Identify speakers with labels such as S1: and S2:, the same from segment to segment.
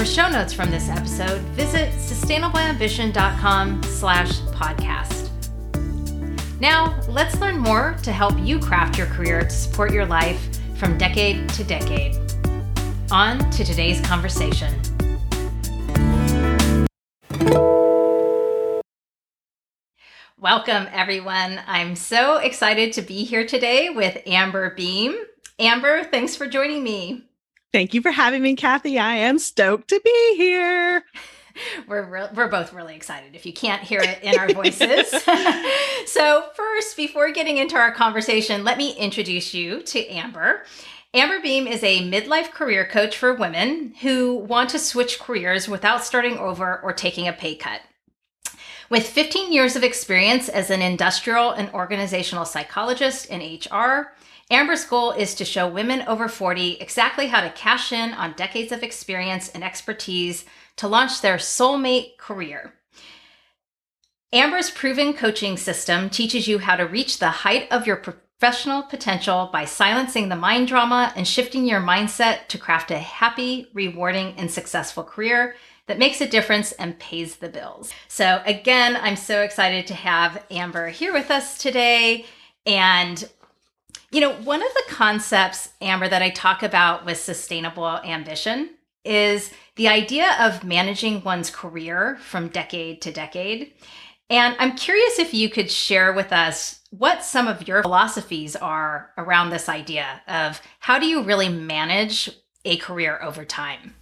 S1: For show notes from this episode, visit sustainableambition.com slash podcast. Now, let's learn more to help you craft your career to support your life from decade to decade. On to today's conversation. Welcome, everyone. I'm so excited to be here today with Amber Beam. Amber, thanks for joining me.
S2: Thank you for having me, Kathy. I am stoked to be here.
S1: We're re- we're both really excited. If you can't hear it in our voices, so first, before getting into our conversation, let me introduce you to Amber. Amber Beam is a midlife career coach for women who want to switch careers without starting over or taking a pay cut. With 15 years of experience as an industrial and organizational psychologist in HR, Amber's goal is to show women over 40 exactly how to cash in on decades of experience and expertise to launch their soulmate career. Amber's proven coaching system teaches you how to reach the height of your professional potential by silencing the mind drama and shifting your mindset to craft a happy, rewarding, and successful career that makes a difference and pays the bills. So, again, I'm so excited to have Amber here with us today. And you know, one of the concepts, Amber, that I talk about with sustainable ambition is the idea of managing one's career from decade to decade. And I'm curious if you could share with us what some of your philosophies are around this idea of how do you really manage a career over time?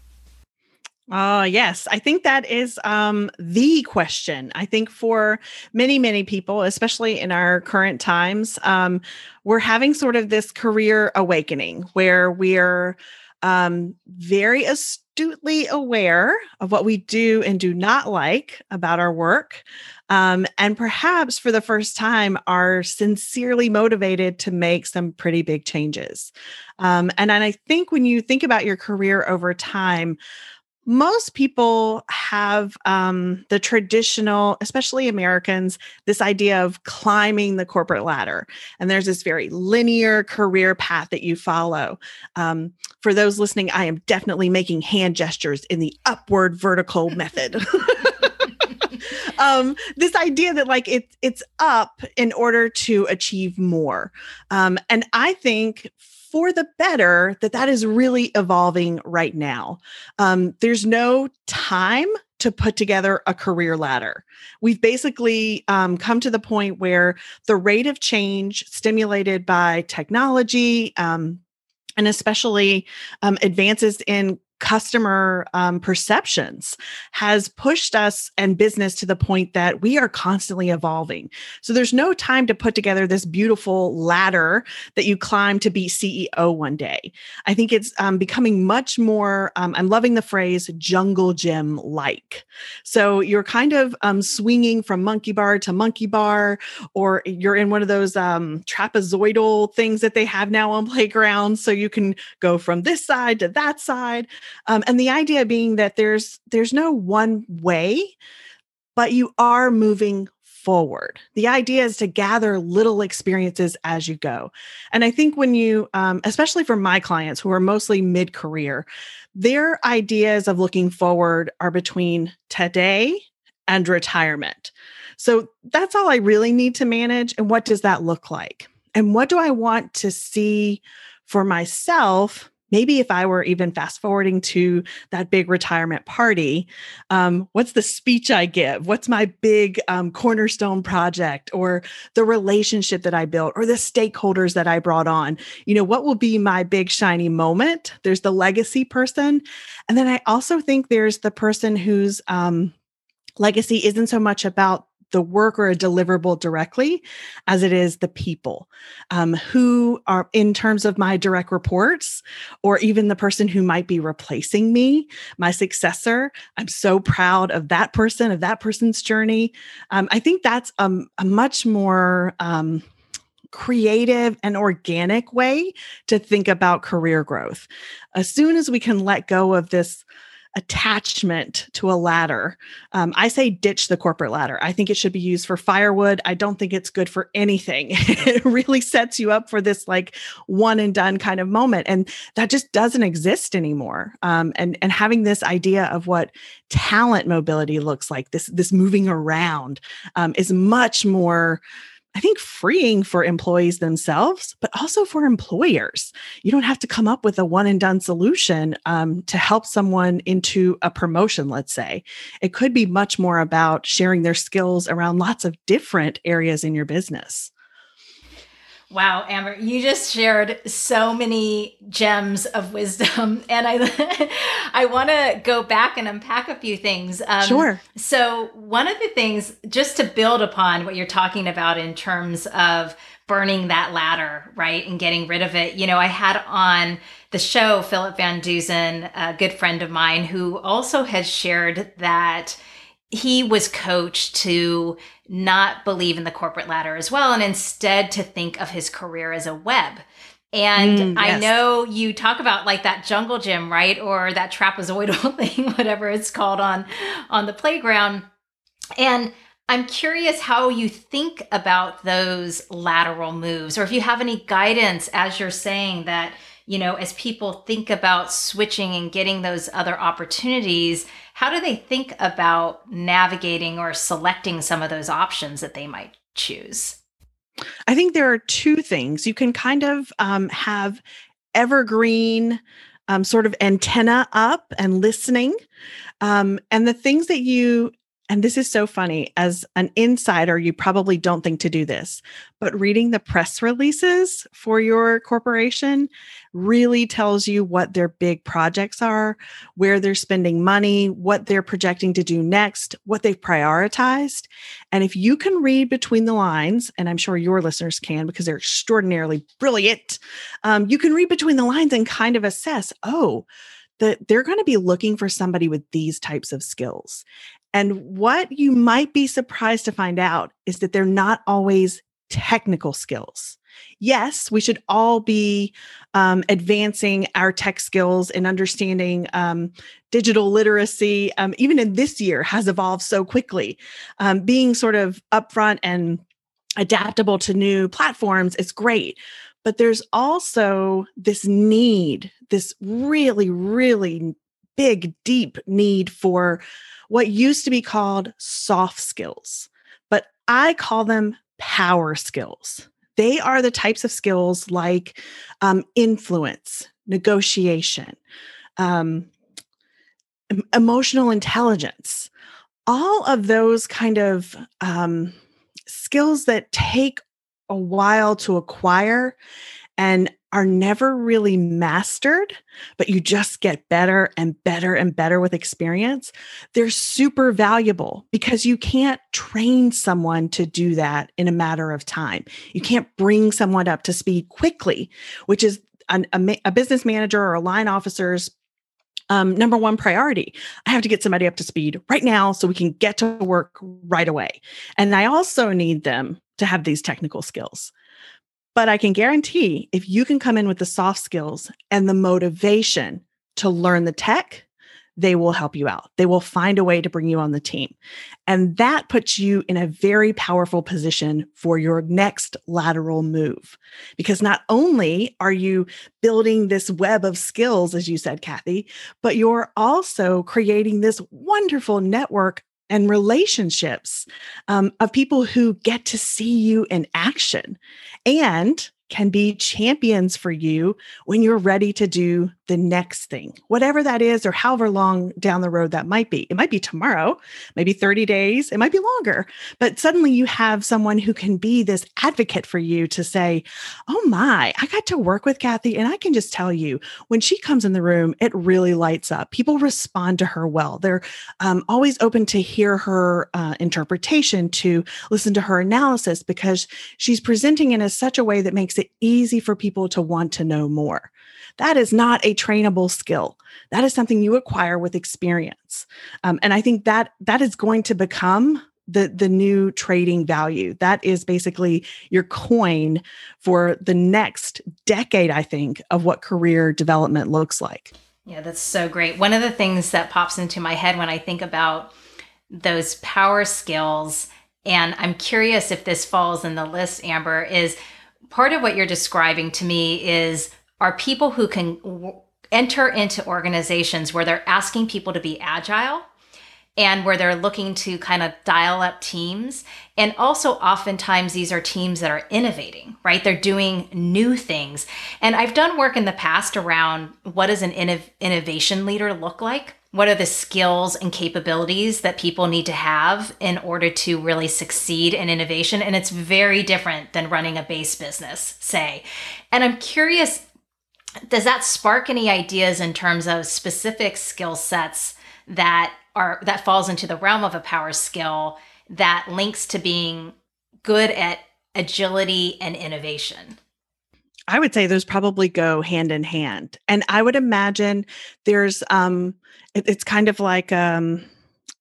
S2: Oh, yes. I think that is um, the question. I think for many, many people, especially in our current times, um, we're having sort of this career awakening where we're um, very astutely aware of what we do and do not like about our work. Um, and perhaps for the first time are sincerely motivated to make some pretty big changes. Um, and, and I think when you think about your career over time, most people have um, the traditional, especially Americans, this idea of climbing the corporate ladder. And there's this very linear career path that you follow. Um, for those listening, I am definitely making hand gestures in the upward vertical method. um, this idea that like it's it's up in order to achieve more. Um, and I think for the better that that is really evolving right now. Um, there's no time to put together a career ladder. We've basically um, come to the point where the rate of change stimulated by technology, um, and especially um, advances in customer um, perceptions has pushed us and business to the point that we are constantly evolving. So there's no time to put together this beautiful ladder that you climb to be CEO one day. I think it's um, becoming much more, um, I'm loving the phrase jungle gym like. So you're kind of um, swinging from monkey bar to monkey bar, or you're in one of those um, trapezoidal things that they have now on playgrounds. So you can go from this side to that side. Um, and the idea being that there's there's no one way, but you are moving forward. The idea is to gather little experiences as you go. And I think when you, um, especially for my clients who are mostly mid career, their ideas of looking forward are between today and retirement. So that's all I really need to manage. And what does that look like? And what do I want to see for myself maybe if I were even fast forwarding to that big retirement party, um, what's the speech I give? What's my big um, cornerstone project or the relationship that I built or the stakeholders that I brought on? You know, what will be my big shiny moment? There's the legacy person. And then I also think there's the person whose um, legacy isn't so much about the work or a deliverable directly as it is the people um, who are in terms of my direct reports or even the person who might be replacing me my successor i'm so proud of that person of that person's journey um, i think that's a, a much more um, creative and organic way to think about career growth. As soon as we can let go of this attachment to a ladder. Um, I say ditch the corporate ladder. I think it should be used for firewood. I don't think it's good for anything. it really sets you up for this like one and done kind of moment, and that just doesn't exist anymore. Um, and and having this idea of what talent mobility looks like, this this moving around, um, is much more I think freeing for employees themselves, but also for employers. You don't have to come up with a one and done solution um, to help someone into a promotion, let's say. It could be much more about sharing their skills around lots of different areas in your business.
S1: Wow, Amber, you just shared so many gems of wisdom, and I I want to go back and unpack a few things.
S2: Um, sure.
S1: So one of the things, just to build upon what you're talking about in terms of burning that ladder, right, and getting rid of it. You know, I had on the show Philip Van Dusen, a good friend of mine, who also has shared that he was coached to not believe in the corporate ladder as well and instead to think of his career as a web. And mm, yes. I know you talk about like that jungle gym, right? Or that trapezoidal thing, whatever it's called on on the playground. And I'm curious how you think about those lateral moves or if you have any guidance as you're saying that, you know, as people think about switching and getting those other opportunities, how do they think about navigating or selecting some of those options that they might choose?
S2: I think there are two things. You can kind of um, have evergreen um, sort of antenna up and listening. Um, and the things that you and this is so funny as an insider you probably don't think to do this but reading the press releases for your corporation really tells you what their big projects are where they're spending money what they're projecting to do next what they've prioritized and if you can read between the lines and i'm sure your listeners can because they're extraordinarily brilliant um, you can read between the lines and kind of assess oh that they're going to be looking for somebody with these types of skills. And what you might be surprised to find out is that they're not always technical skills. Yes, we should all be um, advancing our tech skills and understanding um, digital literacy, um, even in this year, has evolved so quickly. Um, being sort of upfront and adaptable to new platforms is great. But there's also this need, this really, really big, deep need for what used to be called soft skills, but I call them power skills. They are the types of skills like um, influence, negotiation, um, emotional intelligence, all of those kind of um, skills that take a while to acquire and are never really mastered, but you just get better and better and better with experience, they're super valuable because you can't train someone to do that in a matter of time. You can't bring someone up to speed quickly, which is an, a, a business manager or a line officer's um, number one priority. I have to get somebody up to speed right now so we can get to work right away. And I also need them to have these technical skills. But I can guarantee if you can come in with the soft skills and the motivation to learn the tech, they will help you out. They will find a way to bring you on the team. And that puts you in a very powerful position for your next lateral move. Because not only are you building this web of skills, as you said, Kathy, but you're also creating this wonderful network and relationships um, of people who get to see you in action. And can be champions for you when you're ready to do the next thing, whatever that is, or however long down the road that might be. It might be tomorrow, maybe 30 days, it might be longer, but suddenly you have someone who can be this advocate for you to say, Oh my, I got to work with Kathy, and I can just tell you when she comes in the room, it really lights up. People respond to her well. They're um, always open to hear her uh, interpretation, to listen to her analysis, because she's presenting in a, such a way that makes it easy for people to want to know more. That is not a trainable skill. That is something you acquire with experience. Um, and I think that that is going to become the the new trading value that is basically your coin for the next decade i think of what career development looks like
S1: yeah that's so great one of the things that pops into my head when i think about those power skills and i'm curious if this falls in the list amber is part of what you're describing to me is are people who can w- enter into organizations where they're asking people to be agile and where they're looking to kind of dial up teams. And also, oftentimes, these are teams that are innovating, right? They're doing new things. And I've done work in the past around what does an innov- innovation leader look like? What are the skills and capabilities that people need to have in order to really succeed in innovation? And it's very different than running a base business, say. And I'm curious does that spark any ideas in terms of specific skill sets that are that falls into the realm of a power skill that links to being good at agility and innovation
S2: I would say those probably go hand in hand. And I would imagine there's um it, it's kind of like um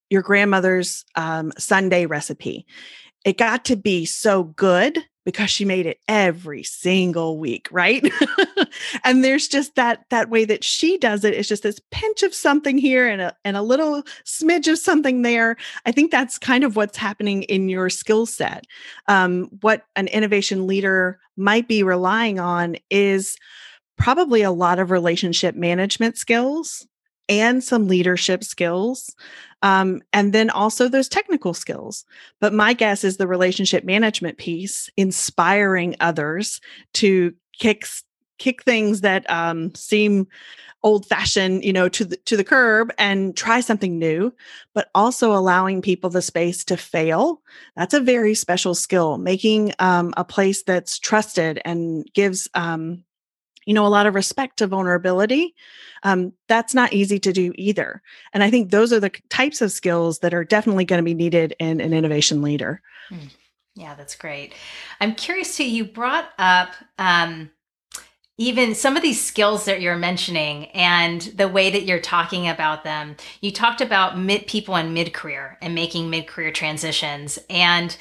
S2: your grandmother's um sundae recipe. It got to be so good because she made it every single week right? And there's just that that way that she does it it's just this pinch of something here and a, and a little smidge of something there. I think that's kind of what's happening in your skill set. Um, what an innovation leader might be relying on is probably a lot of relationship management skills and some leadership skills um, and then also those technical skills. But my guess is the relationship management piece, inspiring others to kick kick things that um, seem old fashioned, you know, to the to the curb and try something new, but also allowing people the space to fail. That's a very special skill. Making um, a place that's trusted and gives um, you know a lot of respect to vulnerability um, that's not easy to do either and i think those are the types of skills that are definitely going to be needed in an innovation leader.
S1: Mm. yeah that's great. I'm curious too you brought up um, even some of these skills that you're mentioning and the way that you're talking about them. You talked about mid people in mid-career and making mid-career transitions and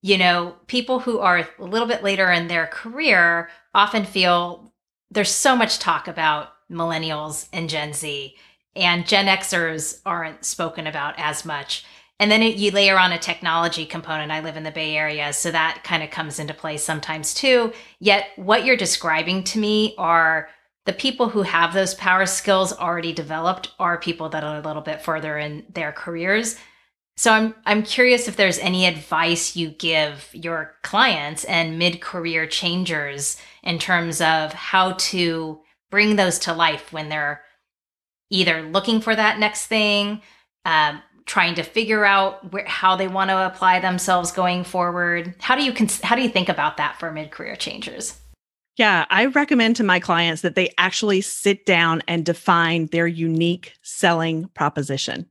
S1: you know people who are a little bit later in their career often feel there's so much talk about millennials and Gen Z, and Gen Xers aren't spoken about as much. And then it, you layer on a technology component. I live in the Bay Area, so that kind of comes into play sometimes too. Yet, what you're describing to me are the people who have those power skills already developed are people that are a little bit further in their careers. So I'm I'm curious if there's any advice you give your clients and mid-career changers in terms of how to bring those to life when they're either looking for that next thing, um, trying to figure out where, how they want to apply themselves going forward. How do you cons- how do you think about that for mid-career changers?
S2: Yeah, I recommend to my clients that they actually sit down and define their unique selling proposition.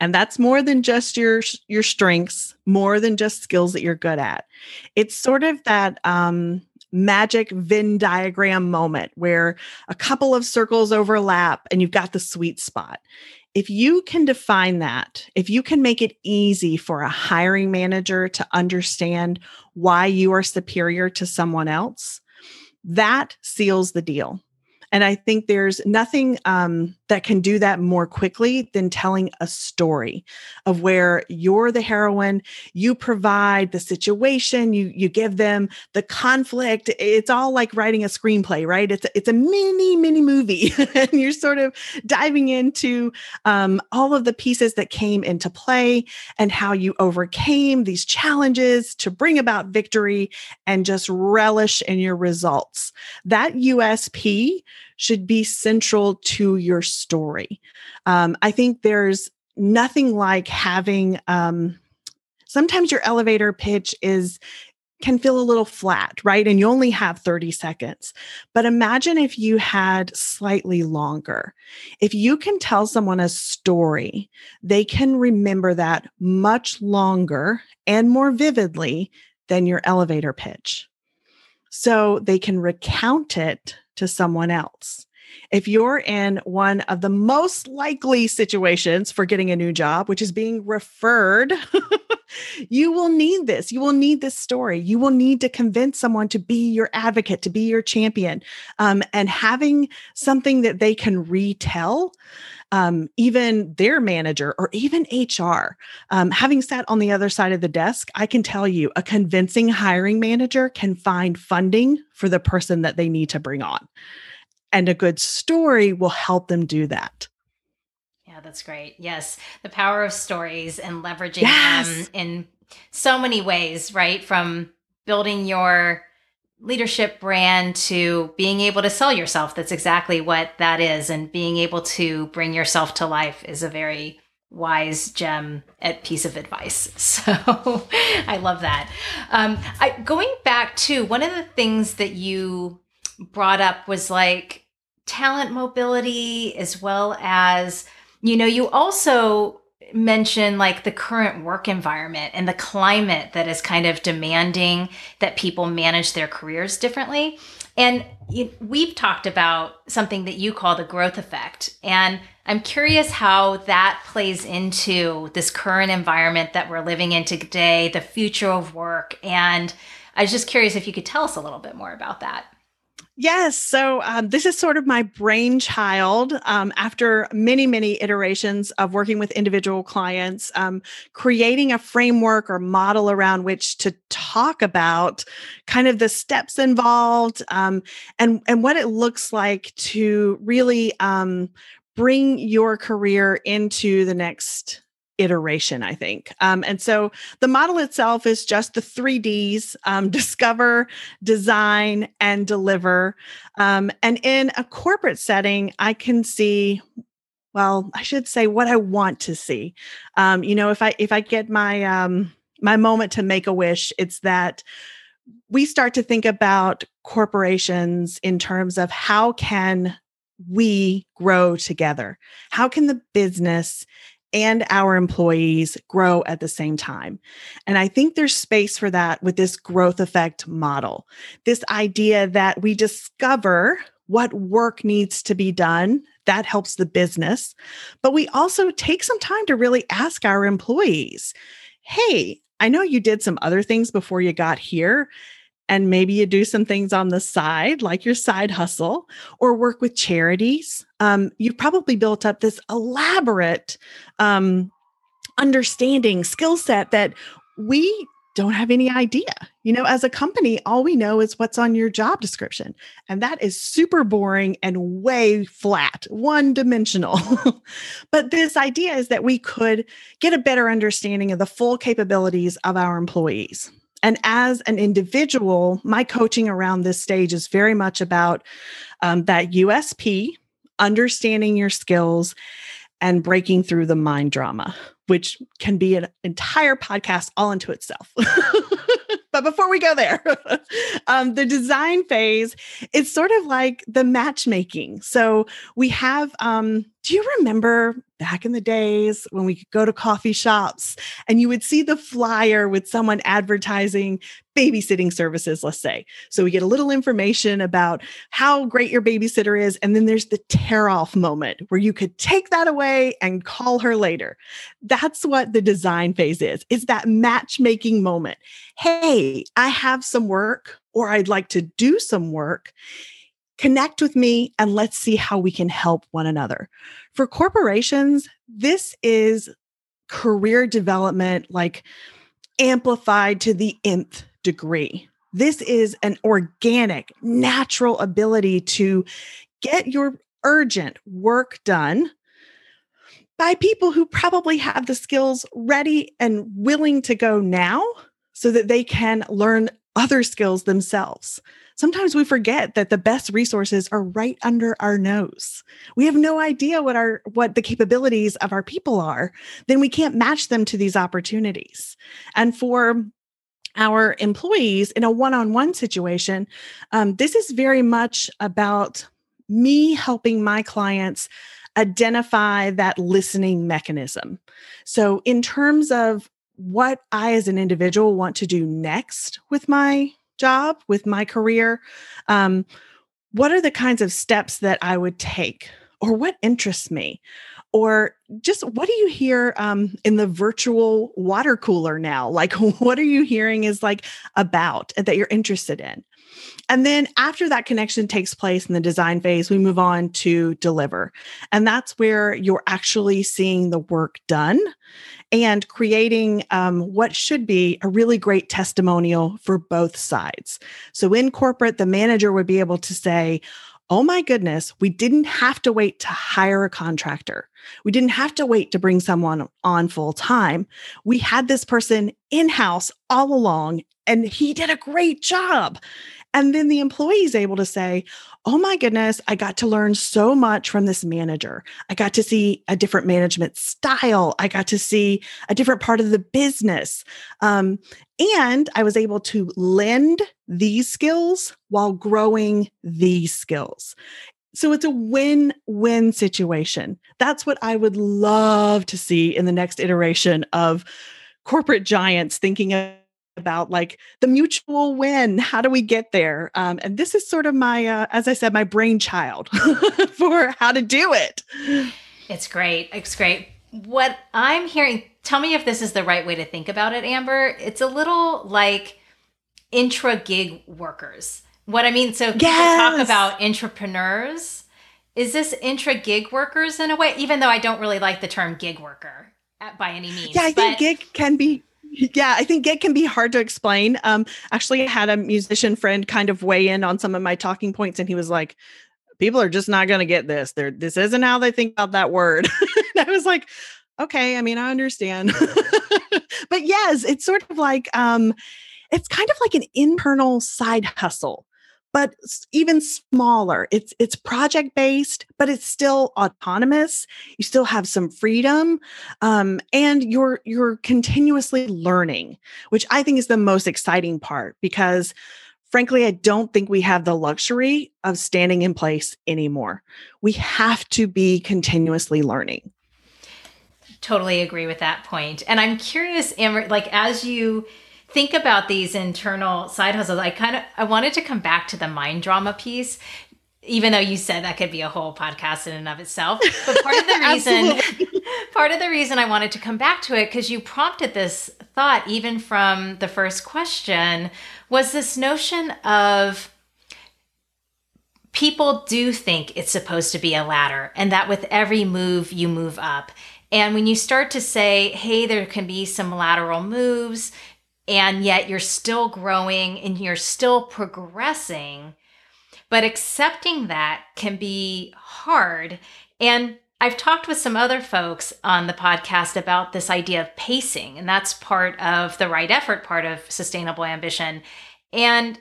S2: And that's more than just your your strengths, more than just skills that you're good at. It's sort of that um magic Venn diagram moment where a couple of circles overlap and you've got the sweet spot. If you can define that, if you can make it easy for a hiring manager to understand why you are superior to someone else, that seals the deal. And I think there's nothing um, that can do that more quickly than telling a story of where you're the heroine, you provide the situation, you you give them the conflict. It's all like writing a screenplay, right? It's a, it's a mini mini movie, and you're sort of diving into um, all of the pieces that came into play and how you overcame these challenges to bring about victory and just relish in your results. That USP should be central to your story. Um, I think there's nothing like having, um, sometimes your elevator pitch is can feel a little flat, right? And you only have 30 seconds. But imagine if you had slightly longer. If you can tell someone a story, they can remember that much longer and more vividly than your elevator pitch. So they can recount it to someone else. If you're in one of the most likely situations for getting a new job, which is being referred, you will need this. You will need this story. You will need to convince someone to be your advocate, to be your champion. Um, and having something that they can retell um, even their manager or even HR. Um, having sat on the other side of the desk, I can tell you a convincing hiring manager can find funding for the person that they need to bring on. And a good story will help them do that.
S1: Yeah, that's great. Yes, the power of stories and leveraging yes. them in so many ways, right? From building your leadership brand to being able to sell yourself. That's exactly what that is. And being able to bring yourself to life is a very wise gem at piece of advice. So I love that. Um, I, going back to one of the things that you brought up was like talent mobility as well as, you know, you also mention like the current work environment and the climate that is kind of demanding that people manage their careers differently. And we've talked about something that you call the growth effect. And I'm curious how that plays into this current environment that we're living in today, the future of work. And I was just curious if you could tell us a little bit more about that.
S2: Yes. So um, this is sort of my brainchild um, after many, many iterations of working with individual clients, um, creating a framework or model around which to talk about kind of the steps involved um, and, and what it looks like to really um, bring your career into the next iteration, I think. Um, and so the model itself is just the three Ds um, discover, design, and deliver. Um, and in a corporate setting, I can see. Well, I should say what I want to see. Um, you know, if I if I get my um, my moment to make a wish, it's that we start to think about corporations in terms of how can we grow together? How can the business and our employees grow at the same time. And I think there's space for that with this growth effect model. This idea that we discover what work needs to be done. That helps the business. But we also take some time to really ask our employees hey, I know you did some other things before you got here and maybe you do some things on the side, like your side hustle, or work with charities. Um, you've probably built up this elaborate um, understanding skill set that we don't have any idea. You know, as a company, all we know is what's on your job description. And that is super boring and way flat, one dimensional. but this idea is that we could get a better understanding of the full capabilities of our employees. And as an individual, my coaching around this stage is very much about um, that USP, understanding your skills, and breaking through the mind drama, which can be an entire podcast all into itself. but before we go there, um, the design phase is sort of like the matchmaking. So we have, um, do you remember back in the days when we could go to coffee shops and you would see the flyer with someone advertising babysitting services, let's say. So we get a little information about how great your babysitter is. And then there's the tear off moment where you could take that away and call her later. That's what the design phase is. It's that matchmaking moment. Hey, I have some work or I'd like to do some work connect with me and let's see how we can help one another. For corporations, this is career development like amplified to the nth degree. This is an organic, natural ability to get your urgent work done by people who probably have the skills ready and willing to go now so that they can learn other skills themselves. Sometimes we forget that the best resources are right under our nose. We have no idea what our what the capabilities of our people are, then we can't match them to these opportunities. And for our employees in a one-on-one situation, um, this is very much about me helping my clients identify that listening mechanism. So, in terms of what I, as an individual, want to do next with my job, with my career, um, what are the kinds of steps that I would take, or what interests me? Or just what do you hear um, in the virtual water cooler now? Like, what are you hearing is like about that you're interested in? And then after that connection takes place in the design phase, we move on to deliver. And that's where you're actually seeing the work done and creating um, what should be a really great testimonial for both sides. So in corporate, the manager would be able to say, Oh my goodness, we didn't have to wait to hire a contractor. We didn't have to wait to bring someone on full time. We had this person in house all along, and he did a great job. And then the employee is able to say, Oh my goodness, I got to learn so much from this manager. I got to see a different management style. I got to see a different part of the business. Um, and I was able to lend these skills while growing these skills. So it's a win win situation. That's what I would love to see in the next iteration of corporate giants thinking of about like the mutual win how do we get there? Um, and this is sort of my uh, as i said my brainchild for how to do it.
S1: It's great it's great. What i'm hearing tell me if this is the right way to think about it amber. It's a little like intra gig workers. What i mean so people yes. talk about entrepreneurs is this intra gig workers in a way? Even though i don't really like the term gig worker by any means
S2: yeah i think gig can be yeah, I think it can be hard to explain. Um, actually, I had a musician friend kind of weigh in on some of my talking points, and he was like, "People are just not going to get this. They're, this isn't how they think about that word." I was like, "Okay, I mean, I understand." but yes, it's sort of like um, it's kind of like an internal side hustle but even smaller. It's it's project based, but it's still autonomous. You still have some freedom, um, and you're you're continuously learning, which I think is the most exciting part because. Frankly, I don't think we have the luxury of standing in place anymore. We have to be continuously learning.
S1: Totally agree with that point. And I'm curious, Amber, like as you think about these internal side hustles, I kind of I wanted to come back to the mind drama piece even though you said that could be a whole podcast in and of itself. But part of the reason part of the reason i wanted to come back to it because you prompted this thought even from the first question was this notion of people do think it's supposed to be a ladder and that with every move you move up. And when you start to say hey there can be some lateral moves and yet you're still growing and you're still progressing. But accepting that can be hard. And I've talked with some other folks on the podcast about this idea of pacing, and that's part of the right effort part of sustainable ambition. And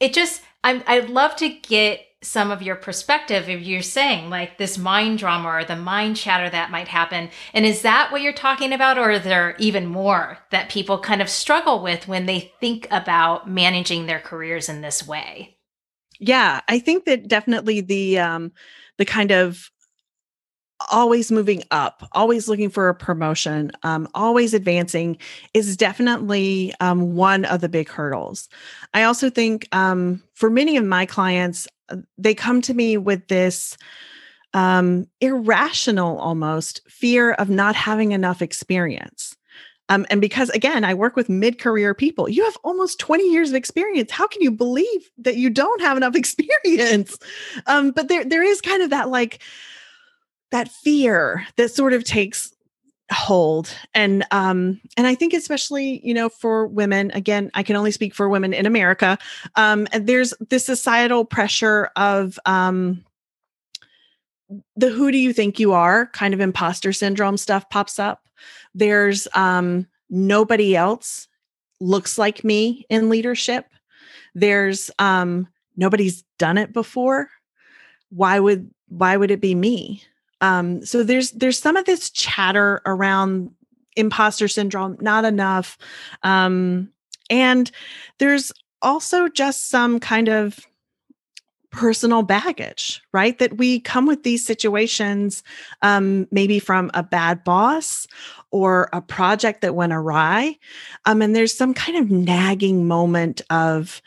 S1: it just, I'm, I'd love to get some of your perspective if you're saying like this mind drama or the mind chatter that might happen. And is that what you're talking about or is there even more that people kind of struggle with when they think about managing their careers in this way?
S2: Yeah i think that definitely the um the kind of always moving up, always looking for a promotion, um, always advancing is definitely um, one of the big hurdles. I also think um, for many of my clients, uh, they come to me with this um, irrational almost fear of not having enough experience. Um, and because again, I work with mid-career people, you have almost 20 years of experience. How can you believe that you don't have enough experience? Um, but there there is kind of that like that fear that sort of takes hold. And um and i think especially you know for women again i can only speak for women in america um there's this societal pressure of um the who do you think you are kind of imposter syndrome stuff pops up. There's um nobody else looks like me in leadership. There's um nobody's done it before. Why would why would it be me um so there's there's some of this chatter around imposter syndrome not enough um and there's also just some kind of personal baggage, right? That we come with these situations, um, maybe from a bad boss or a project that went awry. Um, and there's some kind of nagging moment of,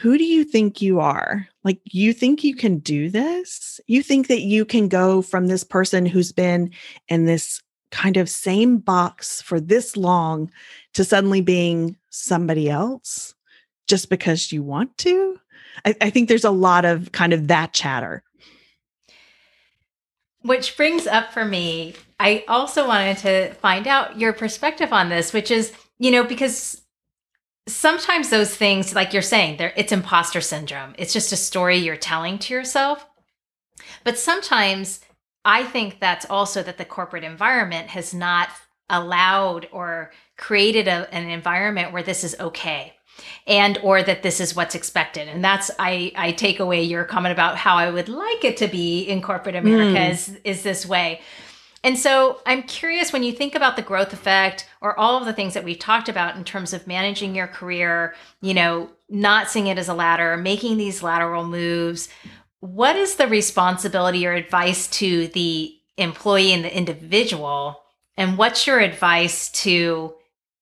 S2: who do you think you are? Like, you think you can do this? You think that you can go from this person who's been in this kind of same box for this long to suddenly being somebody else just because you want to? I, I think there's a lot of kind of that chatter.
S1: Which brings up for me, I also wanted to find out your perspective on this, which is, you know, because sometimes those things, like you're saying, there it's imposter syndrome. It's just a story you're telling to yourself. But sometimes I think that's also that the corporate environment has not allowed or created a, an environment where this is okay and or that this is what's expected and that's i i take away your comment about how i would like it to be in corporate america mm. is is this way and so i'm curious when you think about the growth effect or all of the things that we've talked about in terms of managing your career you know not seeing it as a ladder making these lateral moves what is the responsibility or advice to the employee and the individual? And what's your advice to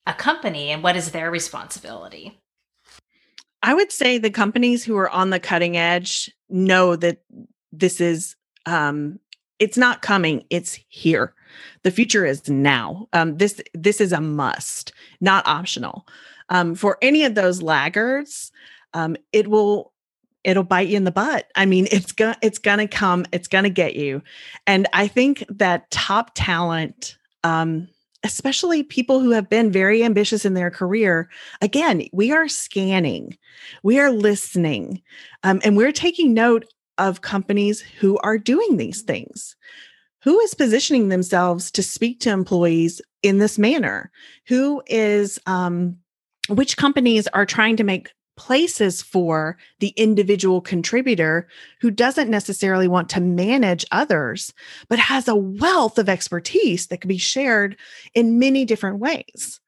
S1: a company and what is their responsibility?
S2: I would say the companies who are on the cutting edge know that this is um it's not coming, it's here. The future is now. Um, this this is a must, not optional. Um, for any of those laggards, um, it will it'll bite you in the butt. I mean, it's gonna it's gonna come, it's gonna get you. And I think that top talent um, especially people who have been very ambitious in their career, again, we are scanning, we are listening, um, and we're taking note of companies who are doing these things. Who is positioning themselves to speak to employees in this manner? Who is, um, which companies are trying to make places for the individual contributor who doesn't necessarily want to manage others, but has a wealth of expertise that can be shared in many different ways.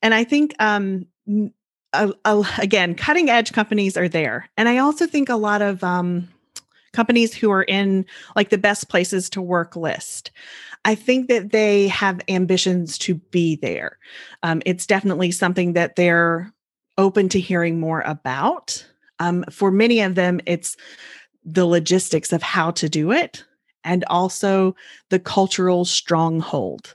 S2: And I think, um, again, cutting edge companies are there. And I also think a lot of um, companies who are in like the best places to work list. I think that they have ambitions to be there. Um, it's definitely something that they're open to hearing more about. Um, for many of them, it's the logistics of how to do it and also the cultural stronghold.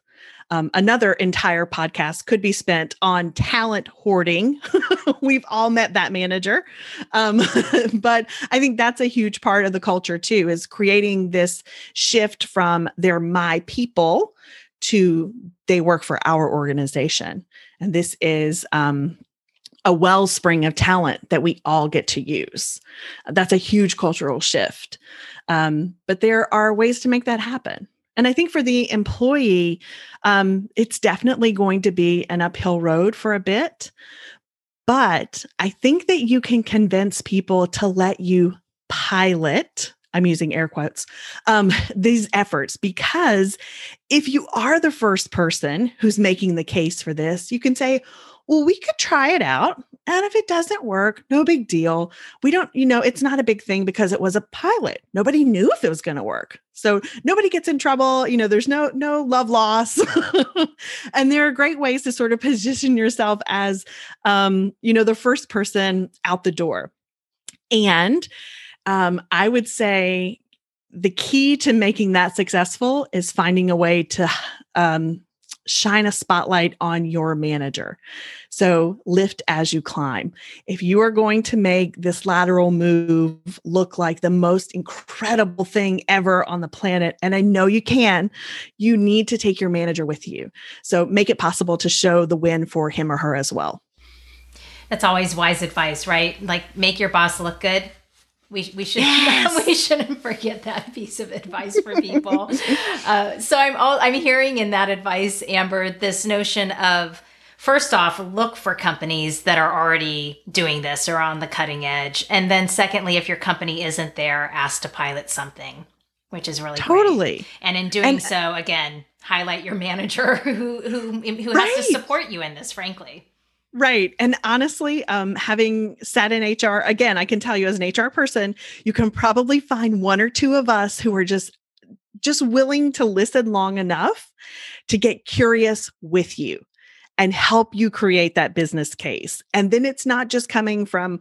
S2: Um, another entire podcast could be spent on talent hoarding. We've all met that manager. Um, but I think that's a huge part of the culture too, is creating this shift from they're my people to they work for our organization. And this is um, a wellspring of talent that we all get to use. That's a huge cultural shift. Um, but there are ways to make that happen. And I think for the employee, um, it's definitely going to be an uphill road for a bit. But I think that you can convince people to let you pilot I'm using air quotes, um, these efforts because if you are the first person who's making the case for this, you can say, well, we could try it out. And if it doesn't work, no big deal. We don't, you know, it's not a big thing because it was a pilot. Nobody knew if it was going to work. So nobody gets in trouble. You know, there's no no love loss. and there are great ways to sort of position yourself as um, you know, the first person out the door. And um, I would say the key to making that successful is finding a way to um, shine a spotlight on your manager. So lift as you climb. If you are going to make this lateral move look like the most incredible thing ever on the planet, and I know you can, you need to take your manager with you. So make it possible to show the win for him or her as well.
S1: That's always wise advice, right? Like make your boss look good we, we should yes. we shouldn't forget that piece of advice for people. uh, so I'm all I'm hearing in that advice, Amber, this notion of first off, look for companies that are already doing this or on the cutting edge, and then secondly, if your company isn't there, ask to pilot something, which is really
S2: totally.
S1: Great. And in doing and, so, again, highlight your manager who who who right. has to support you in this. Frankly.
S2: Right. And honestly, um, having sat in HR, again, I can tell you as an HR person, you can probably find one or two of us who are just just willing to listen long enough to get curious with you and help you create that business case. And then it's not just coming from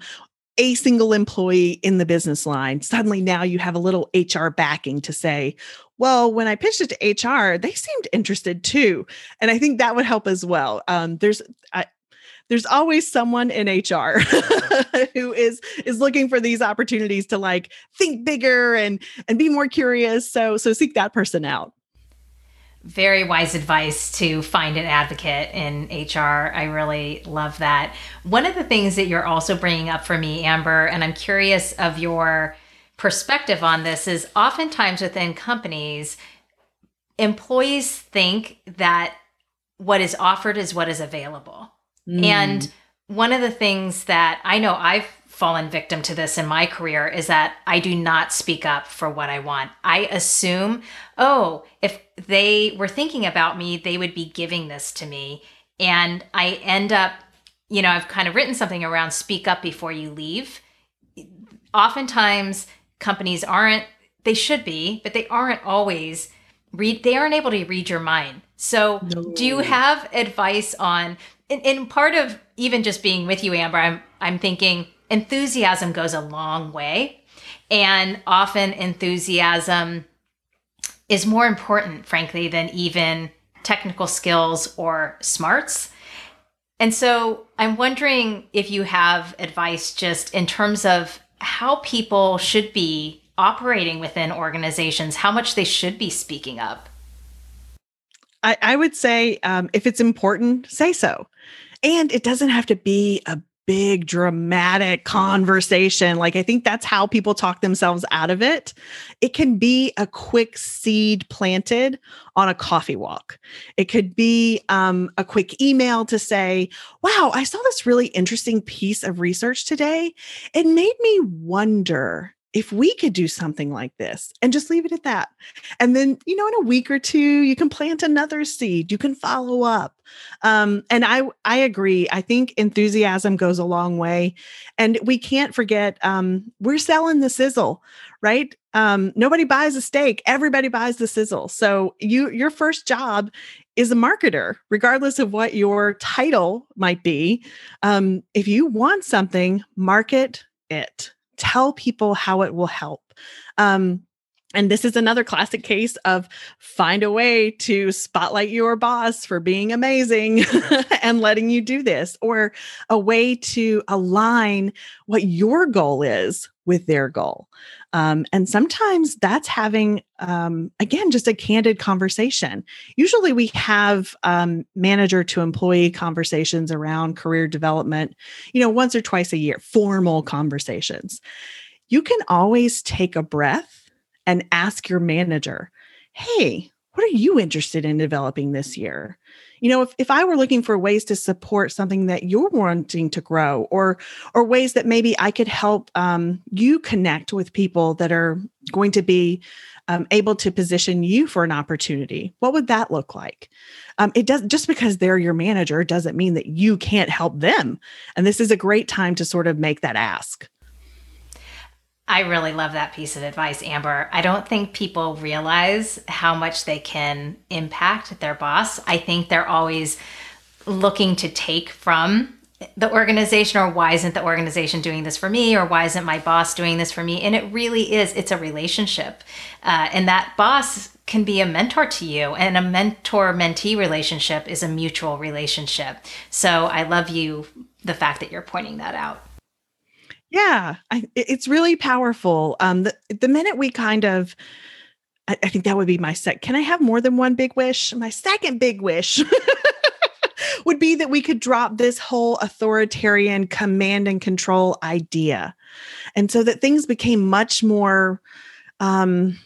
S2: a single employee in the business line. Suddenly now you have a little HR backing to say, well, when I pitched it to HR, they seemed interested too. And I think that would help as well. Um, there's, I, there's always someone in HR who is is looking for these opportunities to like think bigger and and be more curious. So so seek that person out.
S1: Very wise advice to find an advocate in HR. I really love that. One of the things that you're also bringing up for me, Amber, and I'm curious of your perspective on this, is oftentimes within companies, employees think that what is offered is what is available. Mm. And one of the things that I know I've fallen victim to this in my career is that I do not speak up for what I want. I assume, oh, if they were thinking about me, they would be giving this to me. And I end up, you know, I've kind of written something around speak up before you leave. Oftentimes, companies aren't, they should be, but they aren't always read, they aren't able to read your mind. So, no. do you have advice on and, part of even just being with you, Amber, I'm I'm thinking enthusiasm goes a long way, and often enthusiasm is more important, frankly, than even technical skills or smarts. And so I'm wondering if you have advice just in terms of how people should be operating within organizations, how much they should be speaking up.
S2: I, I would say um, if it's important, say so. And it doesn't have to be a big dramatic conversation. Like, I think that's how people talk themselves out of it. It can be a quick seed planted on a coffee walk. It could be um, a quick email to say, Wow, I saw this really interesting piece of research today. It made me wonder if we could do something like this and just leave it at that. And then, you know, in a week or two, you can plant another seed, you can follow up. Um, and I, I agree. I think enthusiasm goes a long way. And we can't forget um, we're selling the sizzle, right? Um, nobody buys a steak, everybody buys the sizzle. So you your first job is a marketer, regardless of what your title might be. Um, if you want something, market it tell people how it will help. Um, and this is another classic case of find a way to spotlight your boss for being amazing and letting you do this, or a way to align what your goal is with their goal. Um, and sometimes that's having, um, again, just a candid conversation. Usually we have um, manager to employee conversations around career development, you know, once or twice a year, formal conversations. You can always take a breath and ask your manager, hey, what are you interested in developing this year? You know if, if i were looking for ways to support something that you're wanting to grow or or ways that maybe i could help um, you connect with people that are going to be um, able to position you for an opportunity what would that look like? Um, it does just because they're your manager doesn't mean that you can't help them. And this is a great time to sort of make that ask
S1: I really love that piece of advice, Amber. I don't think people realize how much they can impact their boss. I think they're always looking to take from the organization or why isn't the organization doing this for me or why isn't my boss doing this for me and it really is it's a relationship uh, and that boss can be a mentor to you and a mentor mentee relationship is a mutual relationship so i love you the fact that you're pointing that out
S2: yeah I, it's really powerful um the, the minute we kind of I, I think that would be my sec can i have more than one big wish my second big wish would be that we could drop this whole authoritarian command and control idea. And so that things became much more um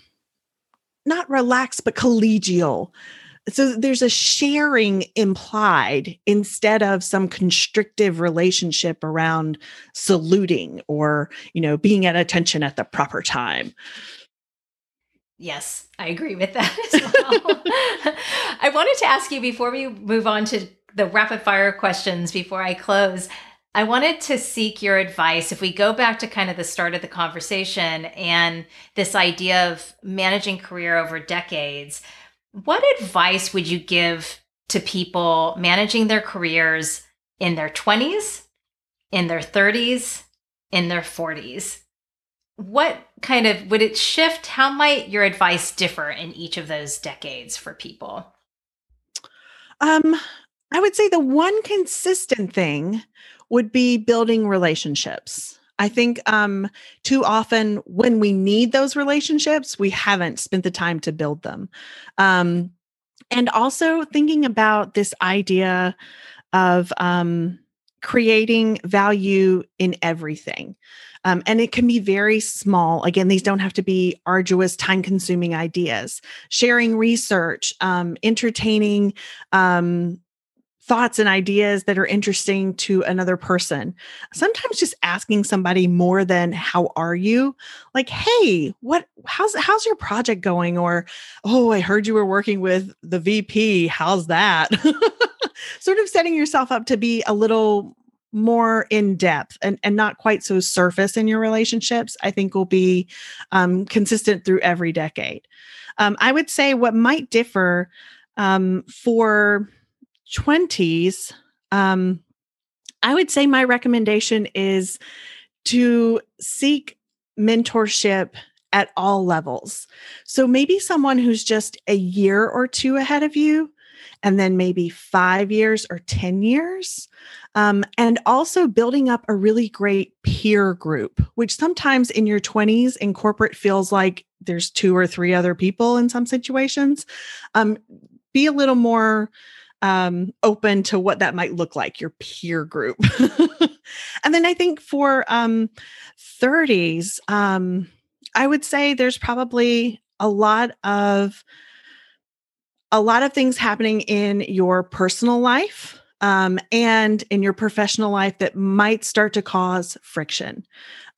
S2: not relaxed but collegial. So there's a sharing implied instead of some constrictive relationship around saluting or, you know, being at attention at the proper time.
S1: Yes, I agree with that as well. I wanted to ask you before we move on to the rapid fire questions before I close. I wanted to seek your advice. If we go back to kind of the start of the conversation and this idea of managing career over decades, what advice would you give to people managing their careers in their 20s, in their 30s, in their 40s? What kind of would it shift? How might your advice differ in each of those decades for people?
S2: Um, I would say the one consistent thing would be building relationships. I think um, too often when we need those relationships, we haven't spent the time to build them. Um, and also thinking about this idea of um, creating value in everything. Um, and it can be very small. Again, these don't have to be arduous, time consuming ideas. Sharing research, um, entertaining um, thoughts and ideas that are interesting to another person. Sometimes just asking somebody more than how are you? Like, "Hey, what how's how's your project going?" or, "Oh, I heard you were working with the VP. How's that?" sort of setting yourself up to be a little more in depth and, and not quite so surface in your relationships, I think will be um, consistent through every decade. Um, I would say what might differ um, for 20s, um, I would say my recommendation is to seek mentorship at all levels. So maybe someone who's just a year or two ahead of you, and then maybe five years or 10 years. Um, and also building up a really great peer group, which sometimes in your 20s in corporate feels like there's two or three other people in some situations. Um, be a little more um, open to what that might look like, your peer group. and then I think for um, 30s, um, I would say there's probably a lot of a lot of things happening in your personal life um, and in your professional life that might start to cause friction.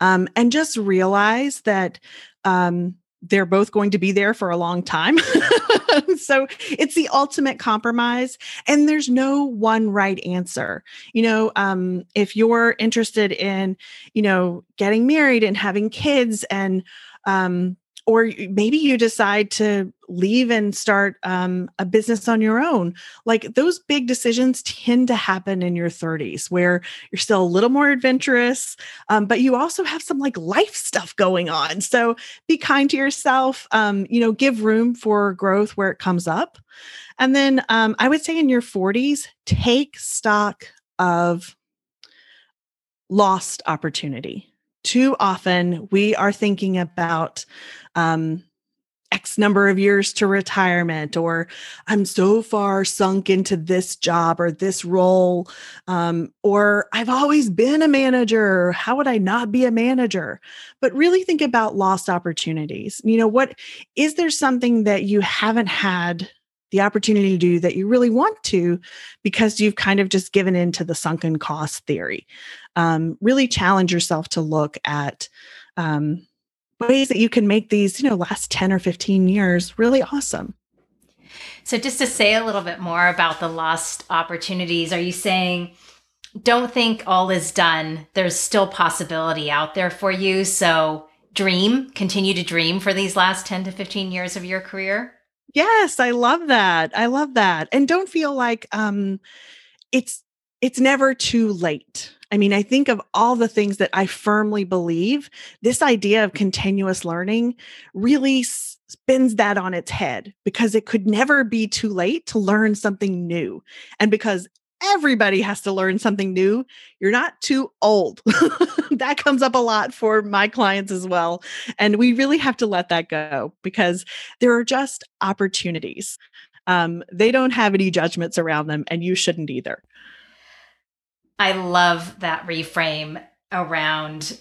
S2: Um, and just realize that um, they're both going to be there for a long time. so it's the ultimate compromise and there's no one right answer. You know, um if you're interested in, you know, getting married and having kids and um or maybe you decide to leave and start um, a business on your own. Like those big decisions tend to happen in your 30s, where you're still a little more adventurous, um, but you also have some like life stuff going on. So be kind to yourself. Um, you know, give room for growth where it comes up. And then um, I would say in your 40s, take stock of lost opportunity too often we are thinking about um, X number of years to retirement, or I'm so far sunk into this job or this role, um, or I've always been a manager. How would I not be a manager? But really think about lost opportunities. You know, what is there something that you haven't had the opportunity to do that you really want to because you've kind of just given into the sunken cost theory. Um, really challenge yourself to look at um, ways that you can make these, you know, last 10 or 15 years really awesome.
S1: So, just to say a little bit more about the lost opportunities, are you saying don't think all is done? There's still possibility out there for you. So, dream, continue to dream for these last 10 to 15 years of your career?
S2: Yes, I love that. I love that. And don't feel like um it's it's never too late. I mean, I think of all the things that I firmly believe, this idea of continuous learning really spins that on its head because it could never be too late to learn something new. And because everybody has to learn something new, you're not too old. that comes up a lot for my clients as well. And we really have to let that go because there are just opportunities. Um, they don't have any judgments around them, and you shouldn't either.
S1: I love that reframe around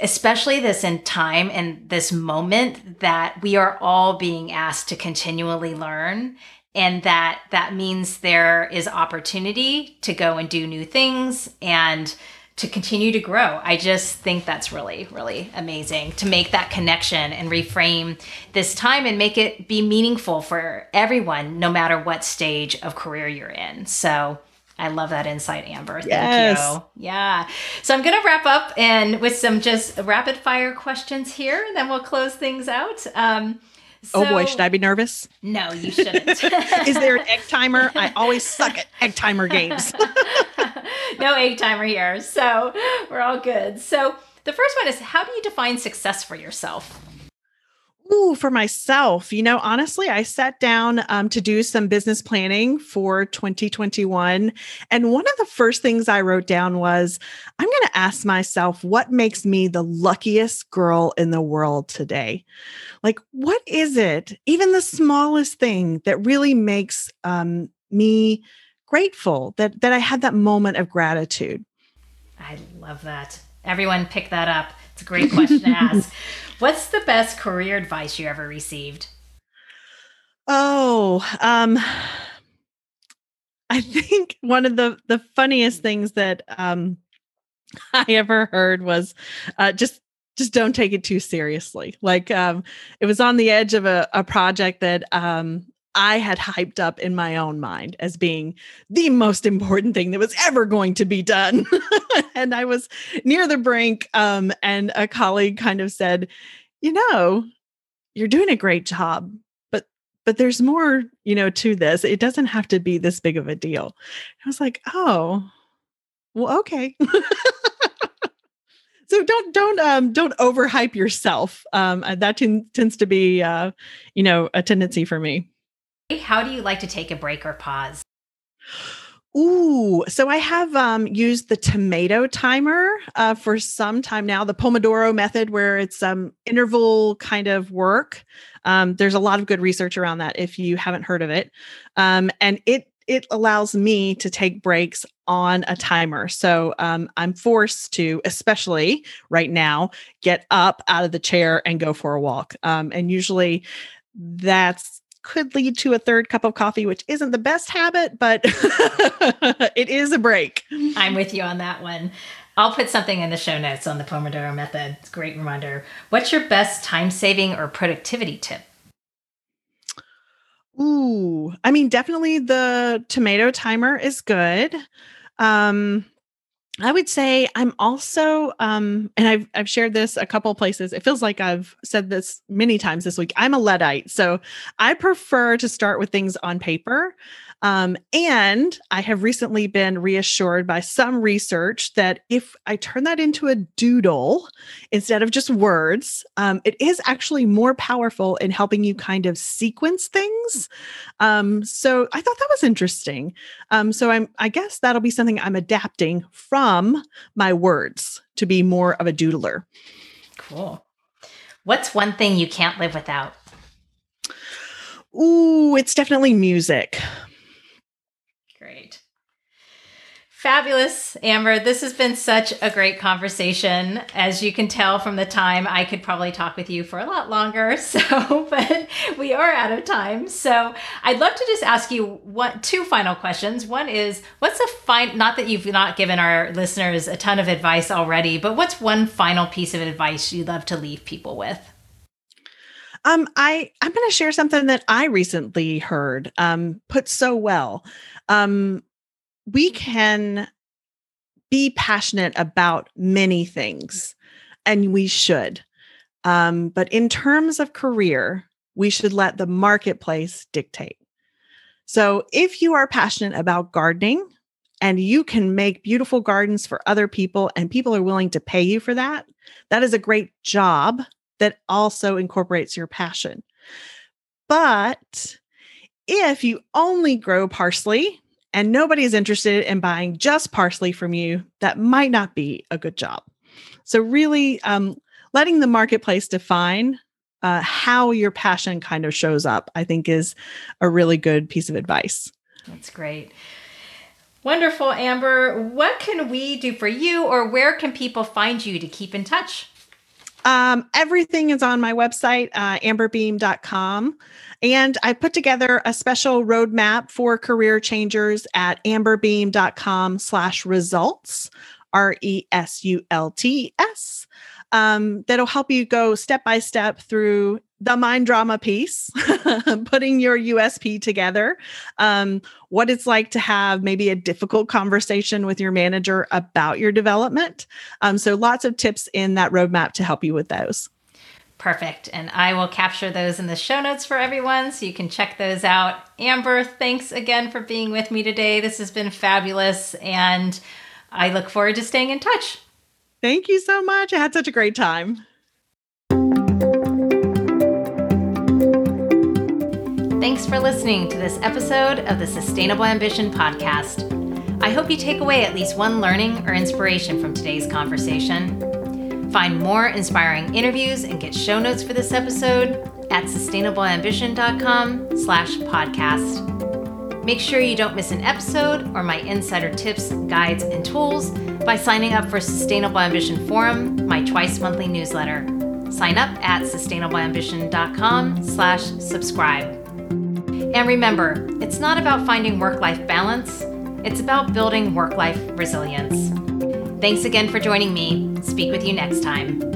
S1: especially this in time and this moment that we are all being asked to continually learn and that that means there is opportunity to go and do new things and to continue to grow. I just think that's really, really amazing to make that connection and reframe this time and make it be meaningful for everyone, no matter what stage of career you're in. So I love that insight, Amber. Thank yes. you. Yeah. So I'm going to wrap up and with some just rapid fire questions here, and then we'll close things out. Um,
S2: so, oh boy, should I be nervous?
S1: No, you shouldn't.
S2: Is there an egg timer? I always suck at egg timer games.
S1: no egg timer here. So we're all good. So the first one is how do you define success for yourself?
S2: Ooh, for myself, you know, honestly, I sat down um, to do some business planning for 2021. And one of the first things I wrote down was I'm going to ask myself, what makes me the luckiest girl in the world today? Like, what is it, even the smallest thing that really makes um, me grateful that, that I had that moment of gratitude?
S1: I love that. Everyone pick that up. It's a great question to ask. What's the best career advice you ever received?
S2: Oh, um, I think one of the the funniest things that um, I ever heard was uh, just just don't take it too seriously. Like um, it was on the edge of a, a project that um, I had hyped up in my own mind as being the most important thing that was ever going to be done. and I was near the brink. Um, and a colleague kind of said, you know, you're doing a great job, but but there's more, you know, to this. It doesn't have to be this big of a deal. I was like, oh, well, okay. so don't don't um don't overhype yourself um that t- tends to be uh you know a tendency for me
S1: how do you like to take a break or pause?
S2: Ooh, so I have um, used the tomato timer uh, for some time now, the Pomodoro method, where it's um, interval kind of work. Um, there's a lot of good research around that if you haven't heard of it. Um, and it it allows me to take breaks on a timer. So um, I'm forced to, especially right now, get up out of the chair and go for a walk. Um, and usually that's could lead to a third cup of coffee, which isn't the best habit, but it is a break.
S1: I'm with you on that one. I'll put something in the show notes on the Pomodoro method. It's a great reminder. What's your best time saving or productivity tip?
S2: Ooh, I mean, definitely the tomato timer is good. Um, I would say I'm also, um, and I've I've shared this a couple places. It feels like I've said this many times this week. I'm a Luddite, so I prefer to start with things on paper. Um, and I have recently been reassured by some research that if I turn that into a doodle instead of just words, um, it is actually more powerful in helping you kind of sequence things. Um, so I thought that was interesting. Um, so I'm, I guess that'll be something I'm adapting from my words to be more of a doodler.
S1: Cool. What's one thing you can't live without?
S2: Ooh, it's definitely music.
S1: Fabulous, Amber. This has been such a great conversation. As you can tell from the time, I could probably talk with you for a lot longer. So, but we are out of time. So, I'd love to just ask you what two final questions. One is, what's a fine? Not that you've not given our listeners a ton of advice already, but what's one final piece of advice you'd love to leave people with?
S2: Um, I I'm going to share something that I recently heard um, put so well. Um, we can be passionate about many things, and we should. Um, but in terms of career, we should let the marketplace dictate. So if you are passionate about gardening and you can make beautiful gardens for other people and people are willing to pay you for that, that is a great job that also incorporates your passion. But if you only grow parsley and nobody is interested in buying just parsley from you, that might not be a good job. So, really um, letting the marketplace define uh, how your passion kind of shows up, I think is a really good piece of advice.
S1: That's great. Wonderful, Amber. What can we do for you, or where can people find you to keep in touch?
S2: Um, everything is on my website, uh, amberbeam.com. And I put together a special roadmap for career changers at amberbeam.com slash results, R E S U L T S um, that'll help you go step by step through the mind drama piece, putting your USP together, um, what it's like to have maybe a difficult conversation with your manager about your development. Um, so, lots of tips in that roadmap to help you with those.
S1: Perfect. And I will capture those in the show notes for everyone so you can check those out. Amber, thanks again for being with me today. This has been fabulous. And I look forward to staying in touch.
S2: Thank you so much. I had such a great time.
S1: Thanks for listening to this episode of the Sustainable Ambition Podcast. I hope you take away at least one learning or inspiration from today's conversation. Find more inspiring interviews and get show notes for this episode at sustainableambition.com slash podcast. Make sure you don't miss an episode or my insider tips, guides, and tools by signing up for Sustainable Ambition Forum, my twice monthly newsletter. Sign up at sustainableambition.com slash subscribe. And remember, it's not about finding work-life balance, it's about building work-life resilience. Thanks again for joining me. Speak with you next time.